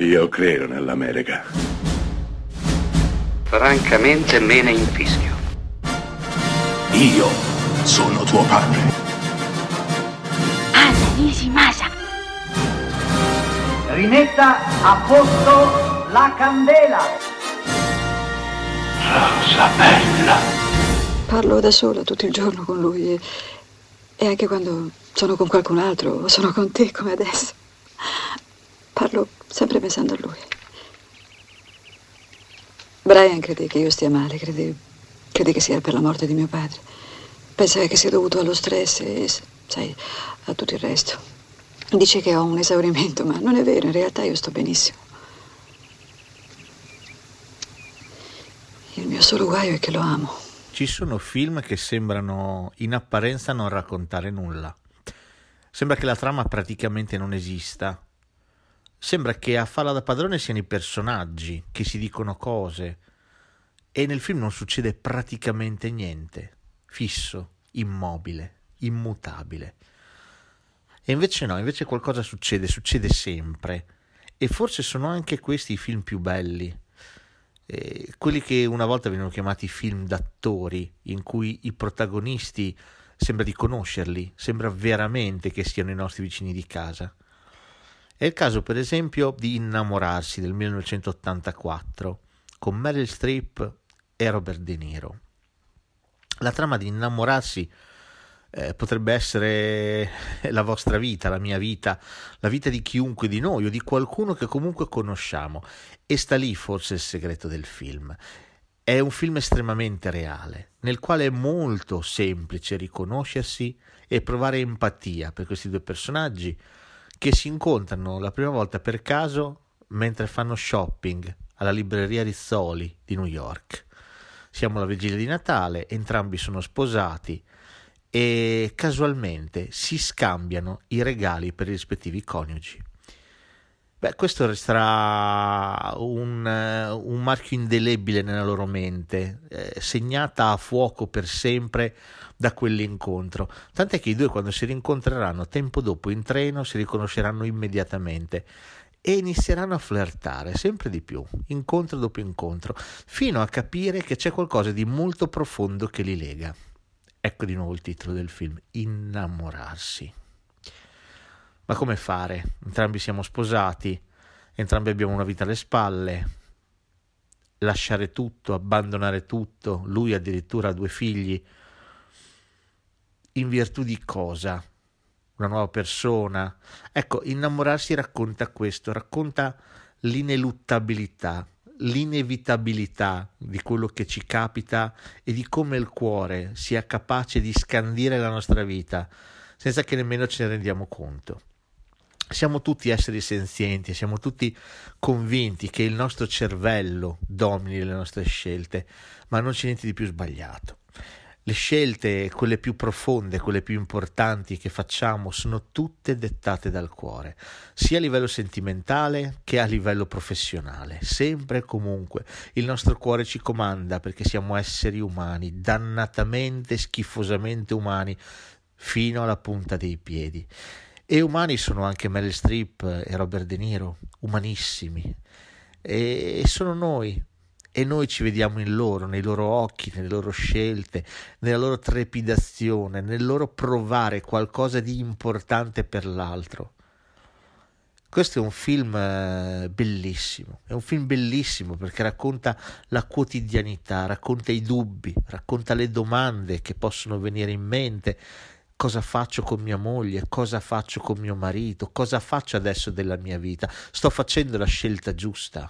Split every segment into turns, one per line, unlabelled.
Io credo nell'America.
Francamente me ne infischio.
Io sono tuo padre.
Anna Nishimasa.
Rimetta a posto la candela.
Rosa bella.
Parlo da sola tutto il giorno con lui e, e anche quando sono con qualcun altro o sono con te come adesso. Sempre pensando a lui. Brian crede che io stia male, crede, crede che sia per la morte di mio padre. Pensa che sia dovuto allo stress e, sai, a tutto il resto. Dice che ho un esaurimento, ma non è vero, in realtà io sto benissimo. Il mio solo guaio è che lo amo.
Ci sono film che sembrano in apparenza non raccontare nulla. Sembra che la trama praticamente non esista. Sembra che a farla da padrone siano i personaggi che si dicono cose e nel film non succede praticamente niente. Fisso, immobile, immutabile. E invece no, invece qualcosa succede, succede sempre. E forse sono anche questi i film più belli. Eh, quelli che una volta venivano chiamati film d'attori, in cui i protagonisti sembra di conoscerli, sembra veramente che siano i nostri vicini di casa. È il caso, per esempio, di Innamorarsi del 1984 con Meryl Streep e Robert De Niro. La trama di Innamorarsi eh, potrebbe essere la vostra vita, la mia vita, la vita di chiunque di noi o di qualcuno che comunque conosciamo. E sta lì forse il segreto del film. È un film estremamente reale, nel quale è molto semplice riconoscersi e provare empatia per questi due personaggi che si incontrano la prima volta per caso mentre fanno shopping alla libreria Rizzoli di New York. Siamo alla vigilia di Natale, entrambi sono sposati e casualmente si scambiano i regali per i rispettivi coniugi. Beh, questo resterà un, un, marchio indelebile nella loro mente, eh, segnata a fuoco per sempre da quell'incontro. Tant'è che i due, quando si rincontreranno tempo dopo in treno, si riconosceranno immediatamente e inizieranno a flirtare sempre di più, incontro dopo incontro, fino a capire che c'è qualcosa di molto profondo che li lega. Ecco di nuovo il titolo del film, Innamorarsi. Ma come fare? Entrambi siamo sposati, entrambi abbiamo una vita alle spalle. Lasciare tutto, abbandonare tutto, lui addirittura ha due figli. In virtù di cosa? Una nuova persona? Ecco, innamorarsi racconta questo, racconta l'ineluttabilità, l'inevitabilità di quello che ci capita e di come il cuore sia capace di scandire la nostra vita senza che nemmeno ce ne rendiamo conto siamo tutti esseri senzienti, siamo tutti convinti che il nostro cervello domini le nostre scelte, ma non c'è niente di più sbagliato. Le scelte, quelle più profonde, quelle più importanti che facciamo, sono tutte dettate dal cuore, sia a livello sentimentale che a livello professionale. Sempre e comunque il nostro cuore ci comanda perché siamo esseri umani, dannatamente, schifosamente umani, fino alla punta dei piedi. E umani sono anche Meryl Streep e Robert De Niro, umanissimi. E sono noi. E noi ci vediamo in loro, nei loro occhi, nelle loro scelte, nella loro trepidazione, nel loro provare qualcosa di importante per l'altro. Questo è un film eh, bellissimo, è un film bellissimo perché racconta la quotidianità, racconta i dubbi, racconta le domande che possono venire in mente, cosa faccio con mia moglie, cosa faccio con mio marito, cosa faccio adesso della mia vita, sto facendo la scelta giusta.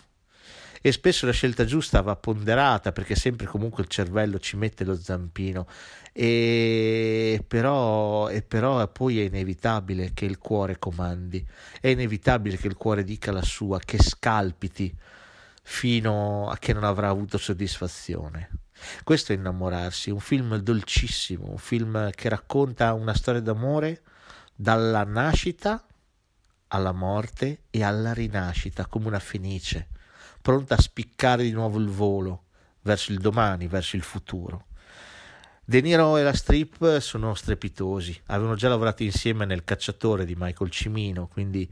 E spesso la scelta giusta va ponderata perché sempre comunque il cervello ci mette lo zampino e però, e però poi è inevitabile che il cuore comandi, è inevitabile che il cuore dica la sua, che scalpiti fino a che non avrà avuto soddisfazione. Questo è innamorarsi, un film dolcissimo, un film che racconta una storia d'amore dalla nascita alla morte e alla rinascita come una fenice, pronta a spiccare di nuovo il volo verso il domani, verso il futuro. De Niro e la strip sono strepitosi, avevano già lavorato insieme nel Cacciatore di Michael Cimino, quindi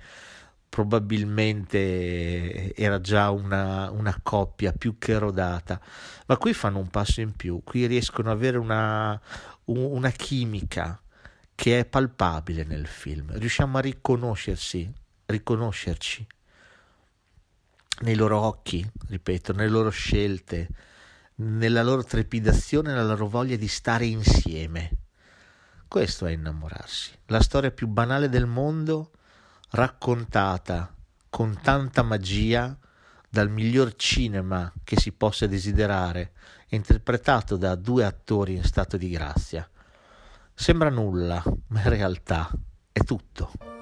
probabilmente era già una, una, coppia più che rodata, ma qui fanno un passo in più, qui riescono ad avere una, una chimica che è palpabile nel film, riusciamo a riconoscersi, riconoscerci nei loro occhi, ripeto, nelle loro scelte, nella loro trepidazione, nella loro voglia di stare insieme. Questo è innamorarsi. La storia più banale del mondo, raccontata con tanta magia dal miglior cinema che si possa desiderare, interpretato da due attori in stato di grazia. Sembra nulla, ma in realtà è tutto.